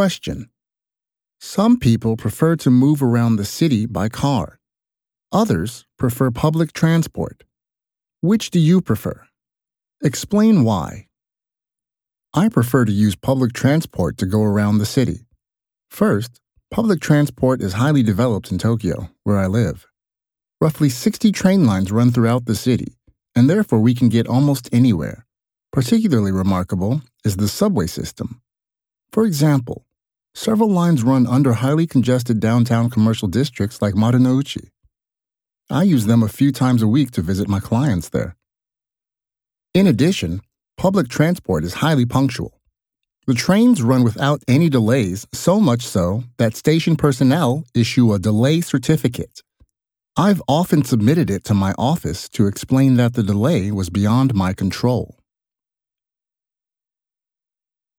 Question Some people prefer to move around the city by car. Others prefer public transport. Which do you prefer? Explain why. I prefer to use public transport to go around the city. First, public transport is highly developed in Tokyo, where I live. Roughly 60 train lines run throughout the city, and therefore we can get almost anywhere. Particularly remarkable is the subway system. For example, several lines run under highly congested downtown commercial districts like Marunouchi. I use them a few times a week to visit my clients there. In addition, public transport is highly punctual. The trains run without any delays, so much so that station personnel issue a delay certificate. I've often submitted it to my office to explain that the delay was beyond my control.